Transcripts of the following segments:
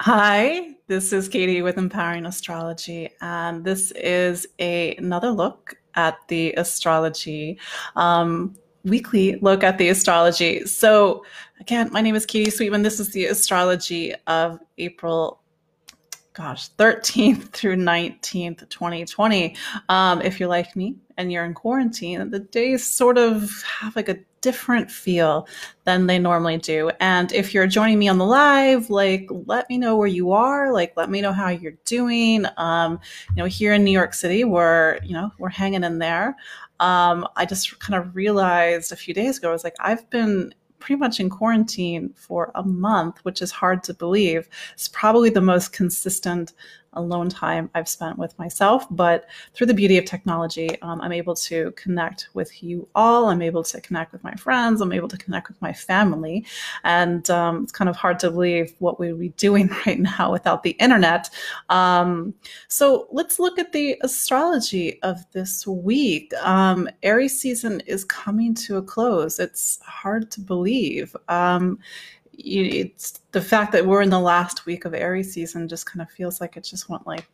Hi, this is Katie with Empowering Astrology, and this is a, another look at the astrology, um, weekly look at the astrology. So, again, my name is Katie Sweetman. This is the astrology of April gosh, 13th through 19th, 2020. Um, if you're like me and you're in quarantine, the days sort of have like a different feel than they normally do. And if you're joining me on the live, like let me know where you are, like let me know how you're doing. Um, you know, here in New York City, we're, you know, we're hanging in there. Um, I just kind of realized a few days ago, I was like, I've been pretty much in quarantine for a month, which is hard to believe. It's probably the most consistent alone time I've spent with myself. But through the beauty of technology, um, I'm able to connect with you all. I'm able to connect with my friends. I'm able to connect with my family. And um, it's kind of hard to believe what we would be doing right now without the internet. Um, so let's look at the astrology of this week. Um, Aries season is coming to a close. It's hard to believe. It's the fact that we're in the last week of Aries season just kind of feels like it just went like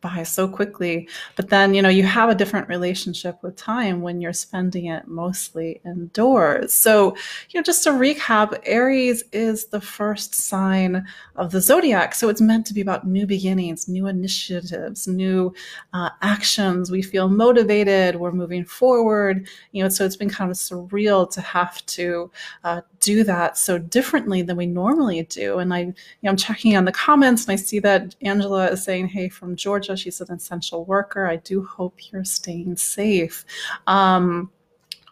by so quickly. But then, you know, you have a different relationship with time when you're spending it mostly indoors. So, you know, just to recap, Aries is the first sign of the zodiac. So it's meant to be about new beginnings, new initiatives, new uh, actions. We feel motivated. We're moving forward. You know, so it's been kind of surreal to have to uh, do that so differently than we normally do. And I, you know, I'm checking on the comments and I see that Angela is saying, "Hey, from Georgia, she's an essential worker. I do hope you're staying safe." Um,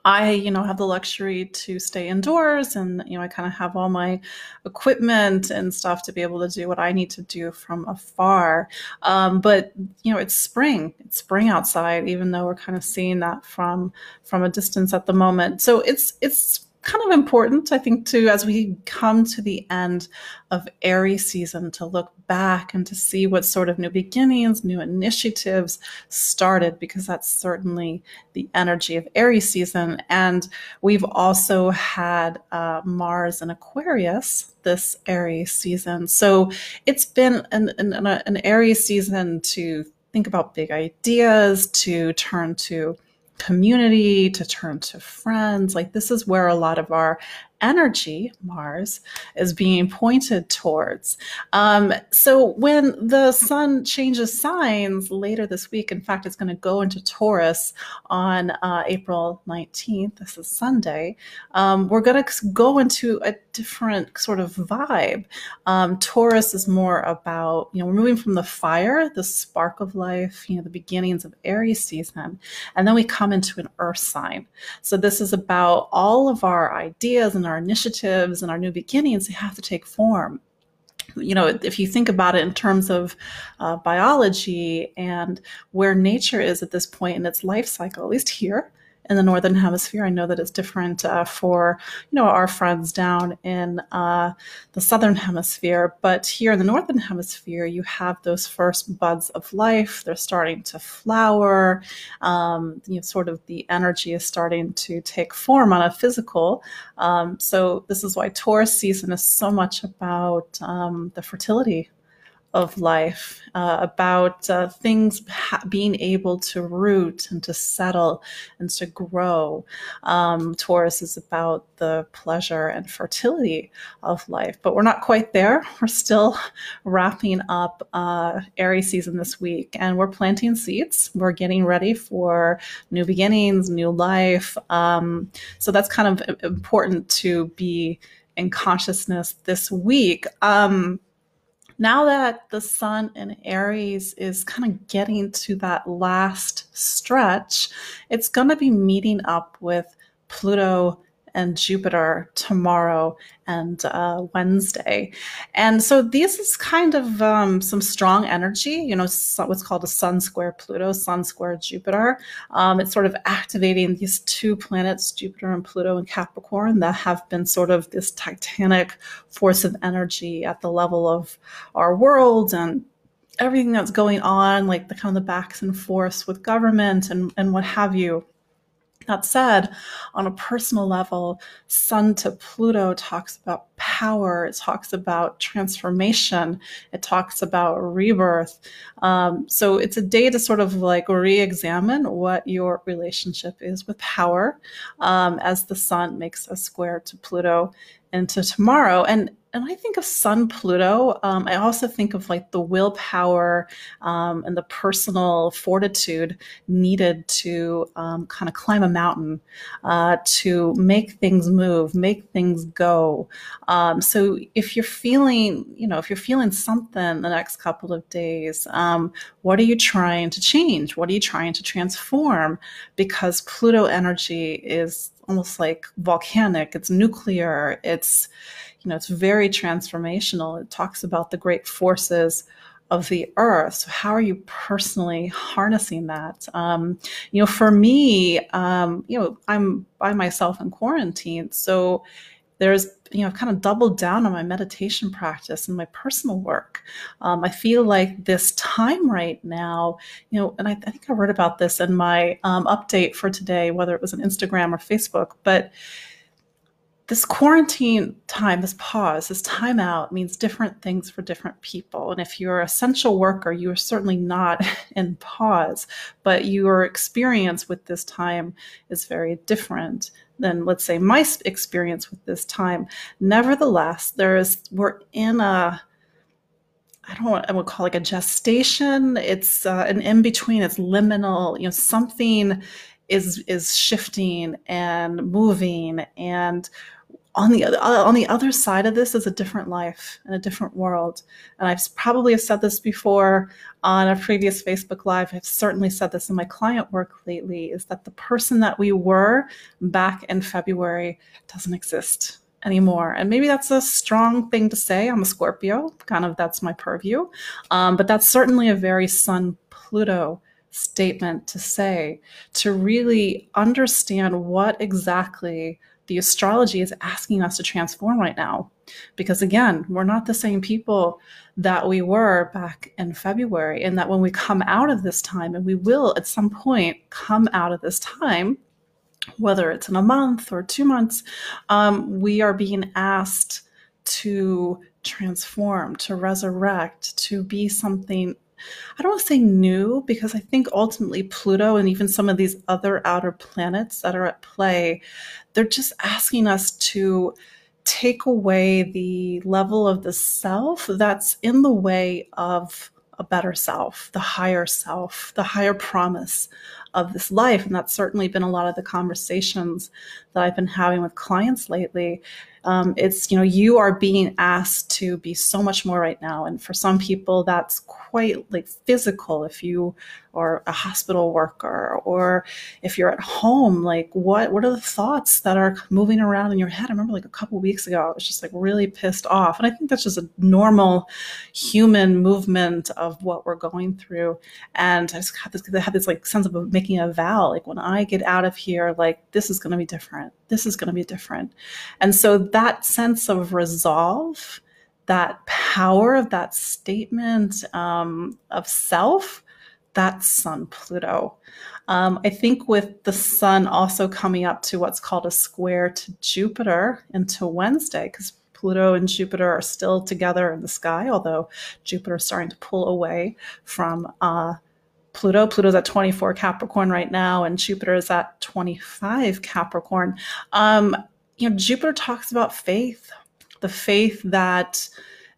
I, you know, have the luxury to stay indoors and, you know, I kind of have all my equipment and stuff to be able to do what I need to do from afar. Um, but, you know, it's spring, it's spring outside, even though we're kind of seeing that from, from a distance at the moment. So it's, it's kind of important, I think, to as we come to the end of Aries season to look back and to see what sort of new beginnings, new initiatives started, because that's certainly the energy of Aries season. And we've also had uh, Mars in Aquarius this Aries season. So it's been an, an, an Aries season to think about big ideas, to turn to community, to turn to friends. Like, this is where a lot of our energy, Mars, is being pointed towards. Um, so when the sun changes signs later this week, in fact, it's going to go into Taurus on uh, April 19th. This is Sunday. Um, we're going to go into a different sort of vibe. Um, Taurus is more about, you know, we're moving from the fire, the spark of life, you know, the beginnings of Aries season, and then we come into an earth sign. So this is about all of our ideas and our initiatives and our new beginnings, they have to take form. You know, if you think about it in terms of uh, biology and where nature is at this point in its life cycle, at least here, in the northern hemisphere. I know that it's different uh, for you know our friends down in uh, the southern hemisphere, but here in the northern hemisphere, you have those first buds of life. They're starting to flower. Um, you know, sort of the energy is starting to take form on a physical. Um, so this is why Taurus season is so much about um, the fertility of life, uh, about uh, things ha- being able to root and to settle and to grow. Um, Taurus is about the pleasure and fertility of life, but we're not quite there. We're still wrapping up uh, Aries season this week, and we're planting seeds. We're getting ready for new beginnings, new life. Um, so that's kind of important to be in consciousness this week. Um, now that the sun in Aries is kind of getting to that last stretch, it's going to be meeting up with Pluto and Jupiter tomorrow and uh, Wednesday. And so this is kind of um, some strong energy, you know, what's called a Sun square Pluto, Sun square Jupiter. Um, it's sort of activating these two planets, Jupiter and Pluto and Capricorn, that have been sort of this titanic force of energy at the level of our world and everything that's going on, like the kind of the backs and forths with government and, and what have you That said, on a personal level, Sun to Pluto talks about power, it talks about transformation, it talks about rebirth. Um, so it's a day to sort of like re examine what your relationship is with power um, as the Sun makes a square to Pluto into tomorrow. And and I think of Sun Pluto, um, I also think of like the willpower um, and the personal fortitude needed to um, kind of climb a mountain, uh, to make things move, make things go. Um, so if you're feeling, you know, if you're feeling something the next couple of days, um, what are you trying to change? What are you trying to transform? Because Pluto energy is almost like volcanic, it's nuclear, it's you know, it's very transformational. It talks about the great forces of the earth. So how are you personally harnessing that? Um, you know, for me, um, you know, I'm by myself in quarantine, so there's you know, I've kind of doubled down on my meditation practice and my personal work. Um, I feel like this time right now, you know, and I, I think I wrote about this in my um, update for today, whether it was on Instagram or Facebook, but this quarantine time, this pause, this time out means different things for different people. And if you're an essential worker, you are certainly not in pause, but your experience with this time is very different than, let's say, my experience with this time. Nevertheless, there is, we're in a, I don't know I would call it like a gestation. It's uh, an in between. It's liminal. You know, something is is shifting and moving, and on the other on the other side of this is a different life and a different world. And i've probably have said this before on a previous facebook live. I've certainly said this in my client work lately is that the person that we were back in february doesn't exist anymore. And maybe that's a strong thing to say. I'm a scorpio kind of that's my purview. Um, but that's certainly a very sun pluto statement to say to really understand what exactly the astrology is asking us to transform right now. Because again, we're not the same people that we were back in February. And that when we come out of this time, and we will at some point come out of this time, whether it's in a month or two months, um, we are being asked to transform, to resurrect, to be something I don't want to say new because I think ultimately Pluto and even some of these other outer planets that are at play, they're just asking us to take away the level of the self that's in the way of a better self, the higher self, the higher promise of this life. And that's certainly been a lot of the conversations that I've been having with clients lately um, it's you know you are being asked to be so much more right now. And for some people that's quite like physical if you are a hospital worker or if you're at home like what what are the thoughts that are moving around in your head? I remember like a couple weeks ago i was just like really pissed off. And i think that's just a normal human movement of what we're going through. And i just had this, I had this like sense of making a vow like when i get out of here like this is going to be different. This is going to be different. And so that sense of resolve, that power of that statement um, of self, that's Sun Pluto. Um, I think with the Sun also coming up to what's called a square to Jupiter into Wednesday, because Pluto and Jupiter are still together in the sky, although Jupiter is starting to pull away from uh, Pluto. Pluto's at 24 Capricorn right now, and Jupiter is at 25 Capricorn. Um, you know, Jupiter talks about faith, the faith that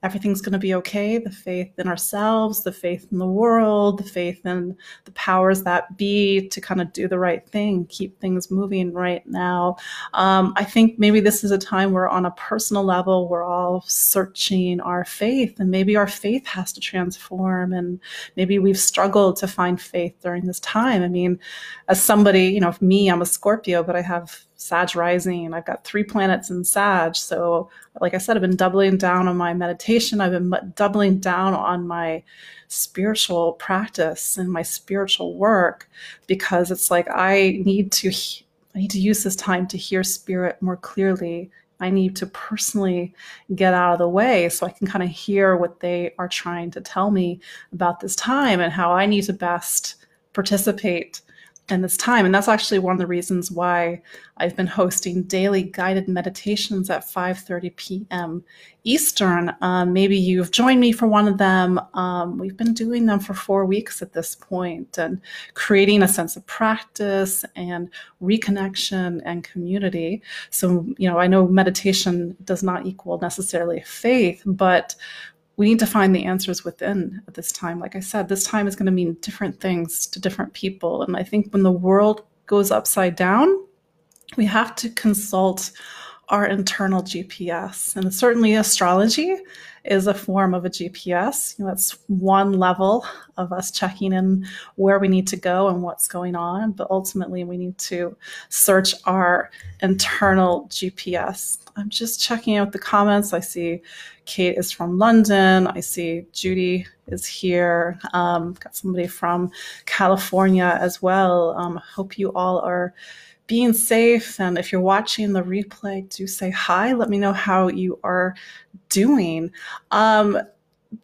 everything's going to be okay, the faith in ourselves, the faith in the world, the faith in the powers that be to kind of do the right thing, keep things moving right now. Um, I think maybe this is a time where, on a personal level, we're all searching our faith, and maybe our faith has to transform, and maybe we've struggled to find faith during this time. I mean, as somebody, you know, me, I'm a Scorpio, but I have Sag rising. I've got three planets in Sag. So, like I said, I've been doubling down on my meditation. I've been doubling down on my spiritual practice and my spiritual work because it's like I need to I need to use this time to hear spirit more clearly. I need to personally get out of the way so I can kind of hear what they are trying to tell me about this time and how I need to best participate in this time. And that's actually one of the reasons why I've been hosting daily guided meditations at 5:30 p.m. Eastern. Um, maybe you've joined me for one of them. Um, we've been doing them for four weeks at this point and creating a sense of practice and reconnection and community. So, you know, I know meditation does not equal necessarily faith, but we need to find the answers within at this time. Like I said, this time is going to mean different things to different people. And I think when the world goes upside down, we have to consult our internal GPS. And certainly astrology is a form of a GPS. You know, that's one level of us checking in where we need to go and what's going on. But ultimately, we need to search our internal GPS. I'm just checking out the comments. I see Kate is from London. I see Judy is here. Um, got somebody from California as well. Um, hope you all are being safe. And if you're watching the replay, do say hi. Let me know how you are doing. Um,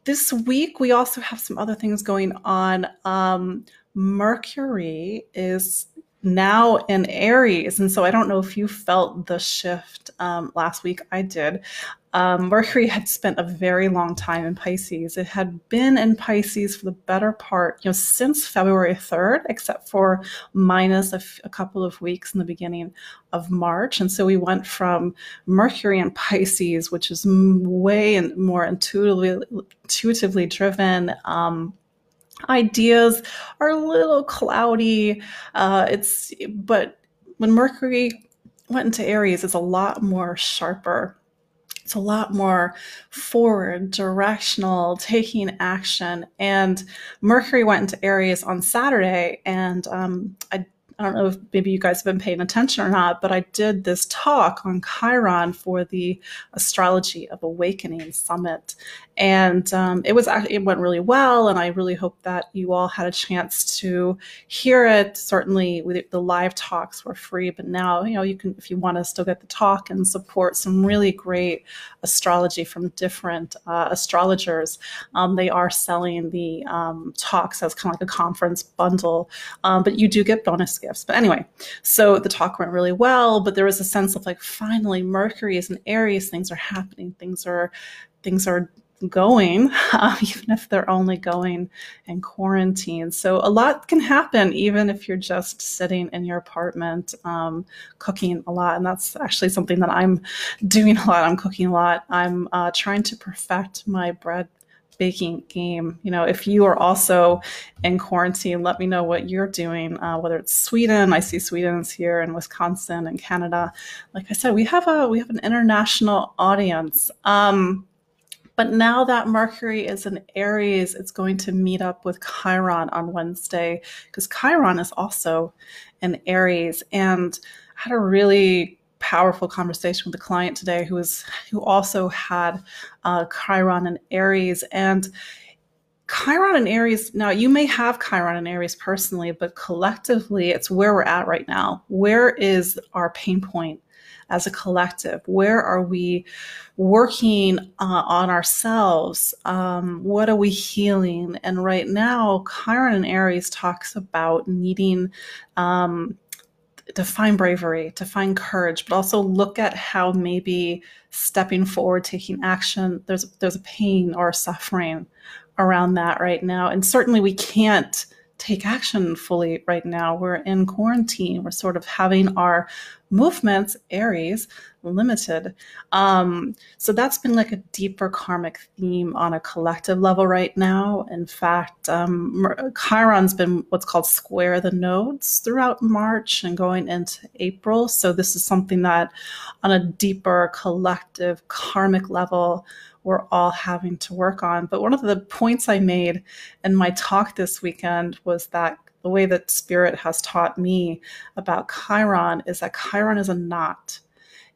this week, we also have some other things going on. Um, Mercury is now in Aries. And so I don't know if you felt the shift um, last week. I did. Um, Mercury had spent a very long time in Pisces. It had been in Pisces for the better part, you know, since February 3rd, except for minus a, f- a couple of weeks in the beginning of March. And so we went from Mercury in Pisces, which is way and more intuitively, intuitively driven. Um, ideas are a little cloudy. Uh, it's but when Mercury went into Aries, it's a lot more sharper it's a lot more forward, directional, taking action. And Mercury went into Aries on Saturday, and um, I I don't know if maybe you guys have been paying attention or not, but I did this talk on Chiron for the Astrology of Awakening Summit, and um, it was it went really well. And I really hope that you all had a chance to hear it. Certainly, the live talks were free, but now you know you can if you want to still get the talk and support some really great astrology from different uh, astrologers. Um, they are selling the um, talks as kind of like a conference bundle, um, but you do get bonus But anyway, so the talk went really well, but there was a sense of like, finally, Mercury is in Aries, things are happening, things are, things are going, um, even if they're only going in quarantine. So a lot can happen, even if you're just sitting in your apartment um, cooking a lot. And that's actually something that I'm doing a lot. I'm cooking a lot. I'm uh, trying to perfect my bread baking game. You know, if you are also in quarantine, let me know what you're doing, uh, whether it's Sweden. I see Sweden's here in Wisconsin and Canada. Like I said, we have a we have an international audience. Um, but now that Mercury is in Aries, it's going to meet up with Chiron on Wednesday because Chiron is also in Aries. And I had a really powerful conversation with a client today who was who also had uh, Chiron and Aries and Chiron and Aries. Now you may have Chiron and Aries personally, but collectively, it's where we're at right now. Where is our pain point as a collective? Where are we working uh, on ourselves? Um, what are we healing? And right now, Chiron and Aries talks about needing. Um, to find bravery, to find courage, but also look at how maybe stepping forward, taking action, there's there's a pain or a suffering around that right now. And certainly we can't take action fully right now. We're in quarantine. We're sort of having our movements, Aries, limited. Um, so that's been like a deeper karmic theme on a collective level right now. In fact, um, Chiron's been what's called square the nodes throughout March and going into April. So this is something that on a deeper collective karmic level, we're all having to work on. But one of the points I made in my talk this weekend was that the way that spirit has taught me about Chiron is that Chiron is a knot.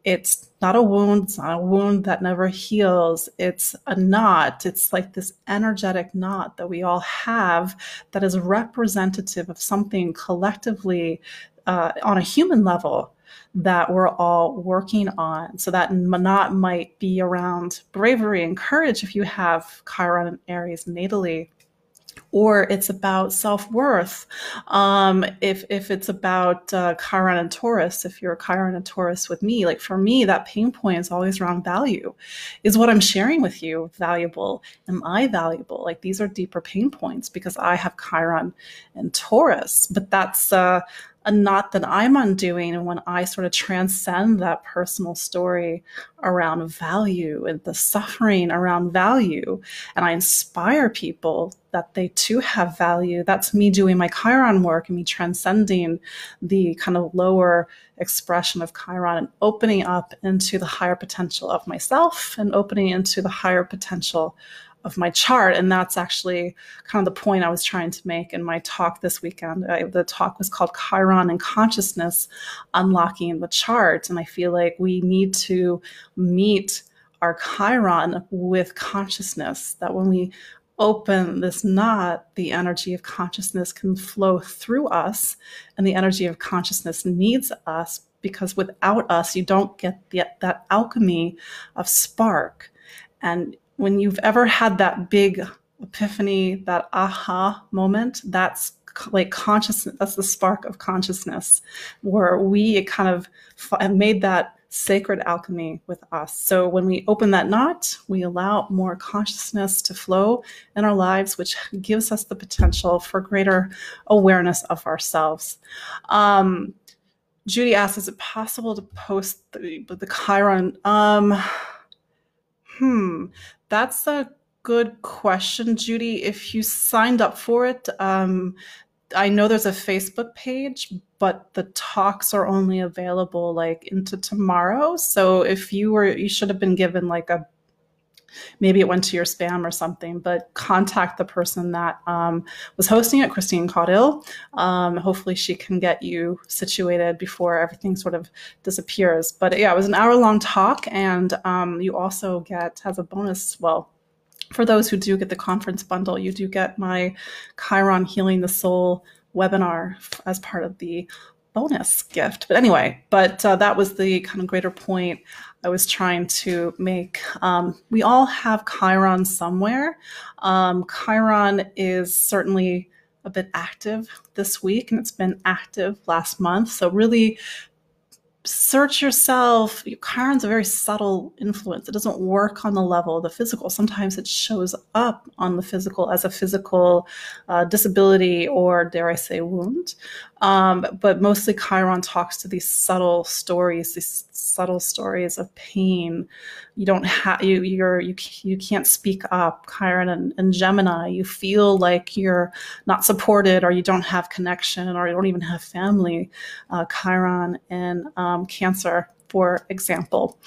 It's not a wound, it's not a wound that never heals. It's a knot. It's like this energetic knot that we all have that is representative of something collectively uh, on a human level that we're all working on. So that knot might be around bravery and courage if you have Chiron and Aries natally. Or it's about self-worth. Um, if if it's about uh, chiron and taurus if you're a chiron and taurus with me like for me that pain point is always around value. Is what i'm sharing with you valuable? Am i valuable? Like these are deeper pain points because i have chiron and taurus. But that's uh, a knot that I'm undoing. And when I sort of transcend that personal story around value and the suffering around value, and I inspire people that they too have value, that's me doing my Chiron work and me transcending the kind of lower expression of Chiron and opening up into the higher potential of myself and opening into the higher potential of my chart. And that's actually kind of the point I was trying to make in my talk this weekend. I, the talk was called Chiron and Consciousness Unlocking the Chart. And I feel like we need to meet our Chiron with consciousness, that when we open this knot, the energy of consciousness can flow through us, and the energy of consciousness needs us because without us, you don't get the, that alchemy of spark. And when you've ever had that big epiphany, that aha moment, that's like consciousness, that's the spark of consciousness where we kind of made that sacred alchemy with us. So when we open that knot, we allow more consciousness to flow in our lives, which gives us the potential for greater awareness of ourselves. Um, Judy asks, is it possible to post the, the Chiron? Um, hmm, that's a good question, Judy. If you signed up for it, um, I know there's a Facebook page, but the talks are only available like into tomorrow. So if you were, you should have been given like a maybe it went to your spam or something, but contact the person that um, was hosting it, Christine Caudill. Um, hopefully, she can get you situated before everything sort of disappears. But yeah, it was an hour long talk, and um, you also get, as a bonus, well, for those who do get the conference bundle, you do get my Chiron Healing the Soul webinar as part of the bonus gift. But anyway, but uh, that was the kind of greater point I was trying to make. Um, we all have Chiron somewhere. Um, Chiron is certainly a bit active this week, and it's been active last month. So really search yourself. Chiron's a very subtle influence. It doesn't work on the level of the physical. Sometimes it shows up on the physical as a physical uh, disability or, dare I say, wound. Um, but mostly Chiron talks to these subtle stories, these subtle stories of pain. You don't have you you're you you can't speak up. Chiron and, and Gemini, you feel like you're not supported, or you don't have connection, or you don't even have family. Uh, Chiron and um, Cancer for example.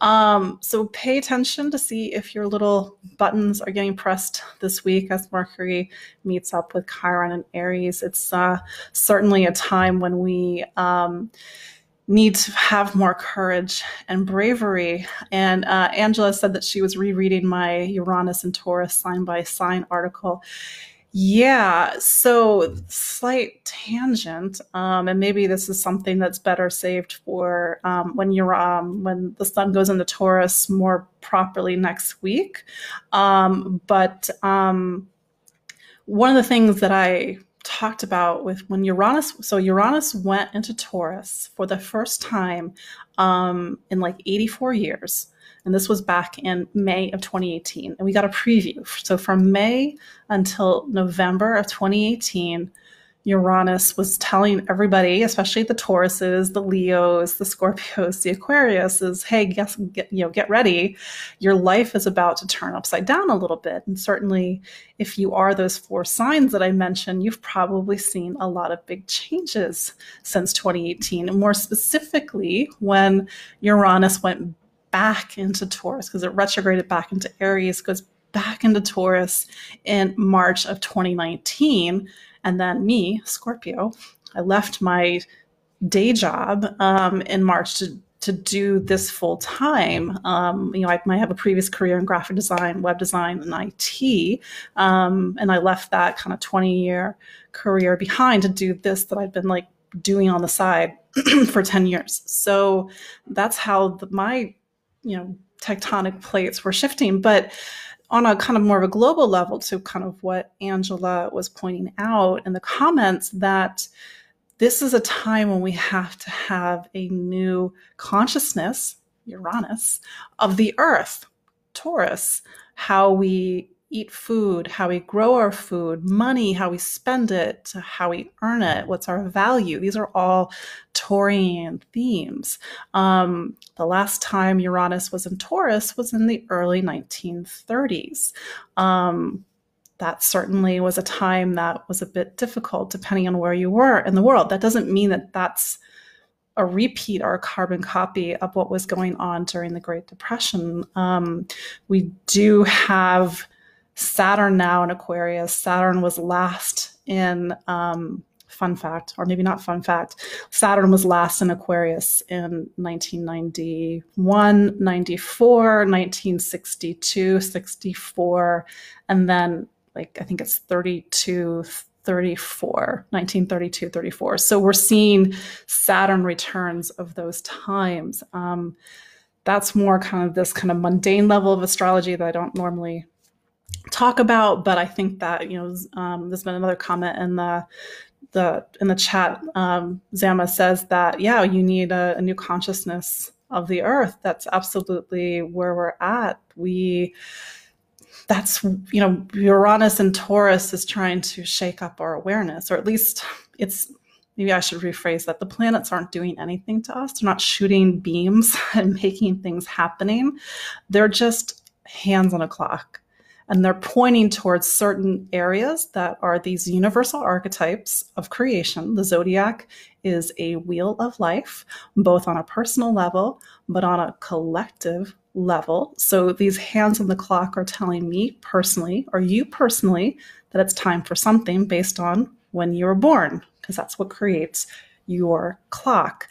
Um, so pay attention to see if your little buttons are getting pressed this week as Mercury meets up with Chiron and Aries. It's uh, certainly a time when we um, need to have more courage and bravery. And uh, Angela said that she was rereading my Uranus and Taurus sign by sign article. Yeah, so slight tangent, um, and maybe this is something that's better saved for um, when you're um, when the sun goes into Taurus more properly next week. Um, but um, one of the things that I talked about with when Uranus, so Uranus went into Taurus for the first time um, in like 84 years. And this was back in May of 2018. And we got a preview. So from May until November of 2018, Uranus was telling everybody, especially the Tauruses, the Leos, the Scorpios, the Aquariuses, hey, guess get you know, get ready. Your life is about to turn upside down a little bit. And certainly if you are those four signs that I mentioned, you've probably seen a lot of big changes since 2018. And more specifically, when Uranus went back into Taurus because it retrograded back into Aries, goes back into Taurus in March of 2019. And then me, Scorpio, I left my day job um, in March to to do this full time. Um, you know, I might have a previous career in graphic design, web design, and IT, um, and I left that kind of 20 year career behind to do this that I've been like doing on the side for 10 years. So that's how the, my you know tectonic plates were shifting but on a kind of more of a global level to kind of what Angela was pointing out in the comments that this is a time when we have to have a new consciousness, Uranus, of the earth, Taurus, how we eat food, how we grow our food, money, how we spend it, how we earn it, what's our value. These are all Taurian themes. Um, the last time Uranus was in Taurus was in the early 1930s. Um, that certainly was a time that was a bit difficult depending on where you were in the world. That doesn't mean that that's a repeat or a carbon copy of what was going on during the Great Depression. Um, we do have Saturn now in Aquarius. Saturn was last in, um, fun fact, or maybe not fun fact, Saturn was last in Aquarius in 1991, 94, 1962, 64, and then like I think it's 32, 34, 1932, 34. So we're seeing Saturn returns of those times. Um, that's more kind of this kind of mundane level of astrology that I don't normally talk about. But I think that you know, um, there's been another comment in the the in the chat. Um, Zama says that yeah, you need a, a new consciousness of the earth. That's absolutely where we're at. We that's you know Uranus and Taurus is trying to shake up our awareness, or at least it's maybe I should rephrase that. The planets aren't doing anything to us. They're not shooting beams and making things happening. They're just hands on a clock and they're pointing towards certain areas that are these universal archetypes of creation. The zodiac is a wheel of life, both on a personal level, but on a collective level. So these hands on the clock are telling me personally, or you personally, that it's time for something based on when you were born, because that's what creates your clock.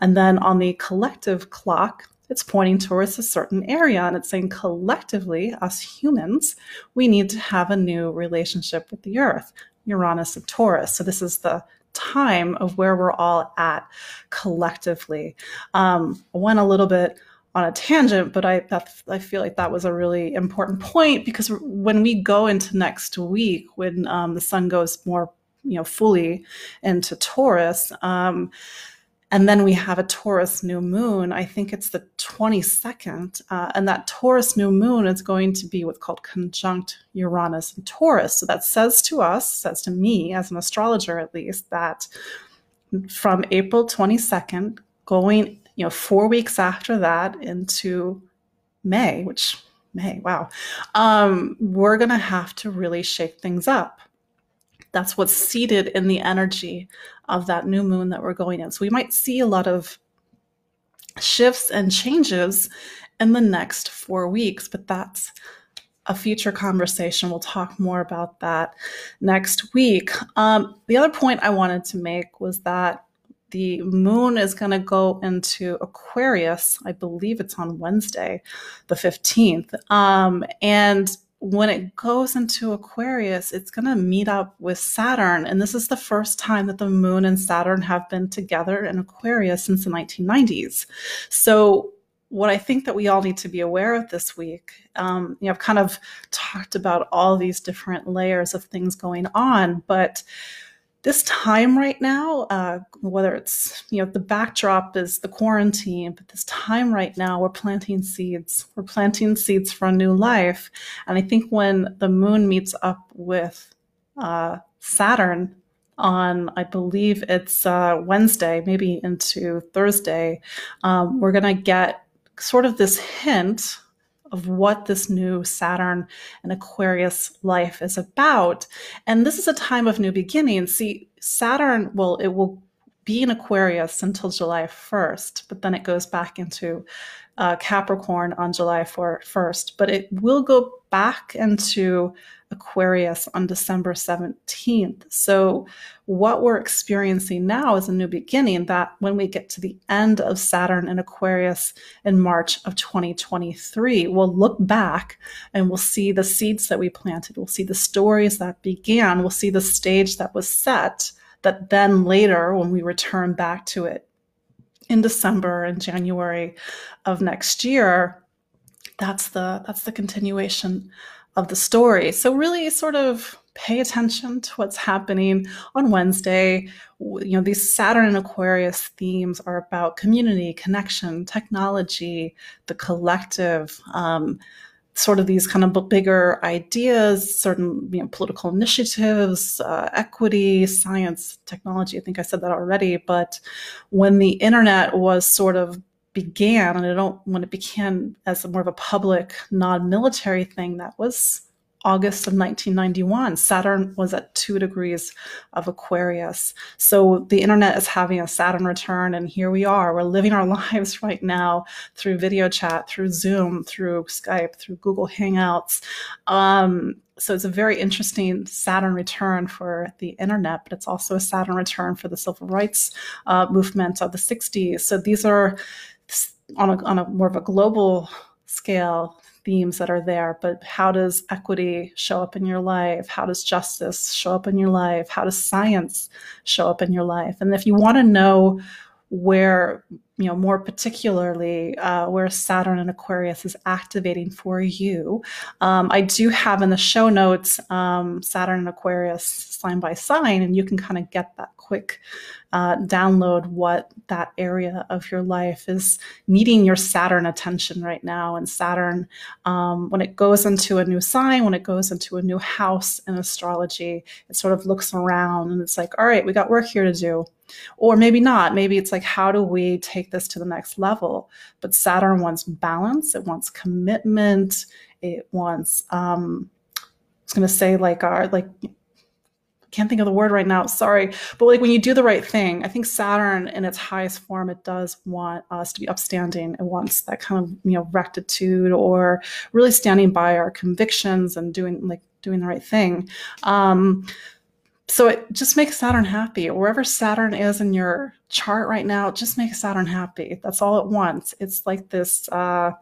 And then on the collective clock, it's pointing towards a certain area and it's saying collectively, us humans, we need to have a new relationship with the earth, Uranus and Taurus. So this is the time of where we're all at collectively. Um, I went a little bit on a tangent, but I I feel like that was a really important point because when we go into next week, when um, the sun goes more you know fully into Taurus. Um, and then we have a Taurus new moon. I think it's the 22nd. Uh, and that Taurus new moon is going to be what's called conjunct Uranus and Taurus. So that says to us, says to me as an astrologer at least, that from April 22nd, going, you know, four weeks after that into May, which May, wow, um, we're going to have to really shake things up. That's what's seated in the energy of that new moon that we're going in. So we might see a lot of shifts and changes in the next four weeks, but that's a future conversation. We'll talk more about that next week. Um, the other point I wanted to make was that the moon is going to go into Aquarius. I believe it's on Wednesday, the 15th. Um, and when it goes into Aquarius, it's going to meet up with Saturn. And this is the first time that the moon and Saturn have been together in Aquarius since the 1990s. So, what I think that we all need to be aware of this week, um, you know, I've kind of talked about all these different layers of things going on, but this time right now, uh, whether it's, you know, the backdrop is the quarantine, but this time right now, we're planting seeds. We're planting seeds for a new life. And I think when the moon meets up with uh, Saturn on, I believe it's uh, Wednesday, maybe into Thursday, um, we're going to get sort of this hint of what this new Saturn and Aquarius life is about. And this is a time of new beginnings. See, Saturn well, it will be in Aquarius until July 1st, but then it goes back into uh, Capricorn on July 1st. But it will go back into Aquarius on December 17th. So, what we're experiencing now is a new beginning that when we get to the end of Saturn in Aquarius in March of 2023, we'll look back and we'll see the seeds that we planted. We'll see the stories that began. We'll see the stage that was set that then later, when we return back to it in December and January of next year, that's the that's the continuation of the story. So really sort of pay attention to what's happening on Wednesday. You know, these Saturn and Aquarius themes are about community, connection, technology, the collective, um, sort of these kind of bigger ideas, certain you know, political initiatives, uh, equity, science, technology. I think I said that already. But when the internet was sort of began, and I don't when it began as more of a public, non-military thing, that was August of 1991. Saturn was at two degrees of Aquarius. So the internet is having a Saturn return, and here we are. We're living our lives right now through video chat, through Zoom, through Skype, through Google Hangouts. Um, so it's a very interesting Saturn return for the internet, but it's also a Saturn return for the civil rights uh, movement of the 60s. So these are on a, on a more of a global scale themes that are there, but how does equity show up in your life? How does justice show up in your life? How does science show up in your life? And if you want to know where, you know, more particularly uh, where Saturn and Aquarius is activating for you, um, I do have in the show notes um, Saturn and Aquarius sign by sign, and you can kind of get that quick uh, download what that area of your life is needing your Saturn attention right now. And Saturn, um, when it goes into a new sign, when it goes into a new house in astrology, it sort of looks around and it's like, all right, we got work here to do. Or maybe not. Maybe it's like, how do we take this to the next level? But Saturn wants balance, it wants commitment, it wants, um, I was going to say, like, our, like, I can't think of the word right now sorry. But like when you do the right thing i think saturn in its highest form it does want us to be upstanding. It wants that kind of you know rectitude or really standing by our convictions and doing like doing the right thing. Um, so it just makes saturn happy wherever saturn is in your chart right now just make saturn happy that's all it wants it's like this uh,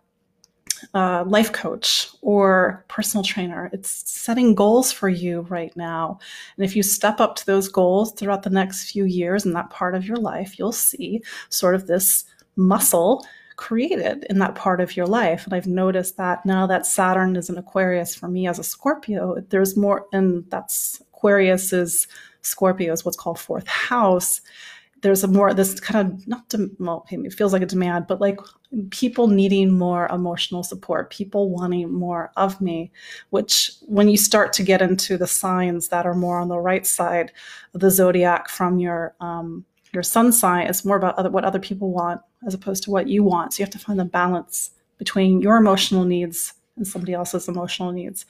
uh, life coach or personal trainer. It's setting goals for you right now. And if you step up to those goals throughout the next few years in that part of your life, you'll see sort of this muscle created in that part of your life. And I've noticed that now that Saturn is an Aquarius for me as a Scorpio, there's more, and that's Aquarius is Scorpio is what's called fourth house. There's a more this kind of not to, well it feels like a demand but like people needing more emotional support people wanting more of me which when you start to get into the signs that are more on the right side of the zodiac from your um, your sun sign it's more about other, what other people want as opposed to what you want. So you have to find the balance between your emotional needs and somebody else's emotional needs.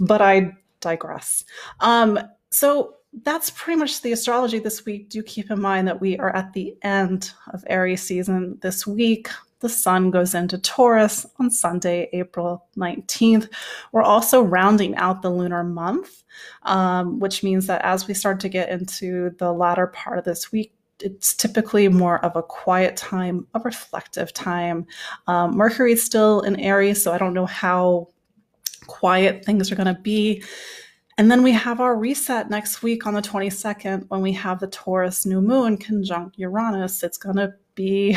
But i digress um, so that's pretty much the astrology this week. Do keep in mind that we are at the end of Aries season this week. The sun goes into Taurus on Sunday, April 19th. We're also rounding out the lunar month, um, which means that as we start to get into the latter part of this week, it's typically more of a quiet time, a reflective time. Um, Mercury is still in Aries, so I don't know how quiet things are going to be and then we have our reset next week on the 22nd when we have the Taurus new moon conjunct Uranus. It's going to be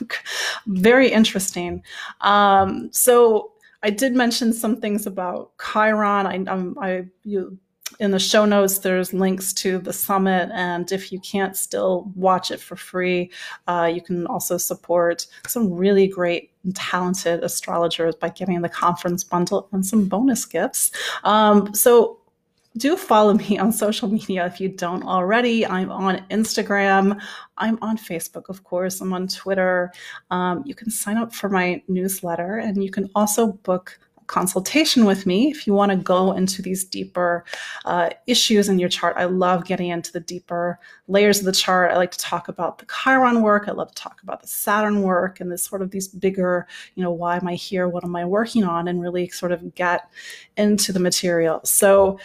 very interesting. Um, so I did mention some things about Chiron. I, um, I you, in the show notes, there's links to the summit. And if you can't still watch it for free, uh, you can also support some really great and talented astrologers by getting the conference bundle and some bonus gifts. Um, so do follow me on social media if you don't already. I'm on Instagram. I'm on Facebook, of course. I'm on Twitter. Um, you can sign up for my newsletter and you can also book consultation with me if you want to go into these deeper uh, issues in your chart. I love getting into the deeper layers of the chart. I like to talk about the Chiron work. I love to talk about the Saturn work and this sort of these bigger, you know, why am I here? What am I working on? And really sort of get into the material. So,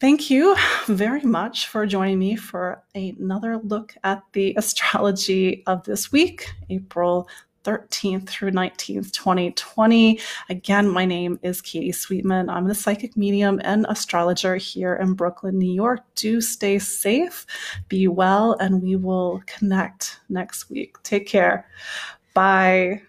Thank you very much for joining me for another look at the astrology of this week, April 13th through 19th, 2020. Again, my name is Katie Sweetman. I'm the psychic medium and astrologer here in Brooklyn, New York. Do stay safe, be well, and we will connect next week. Take care. Bye.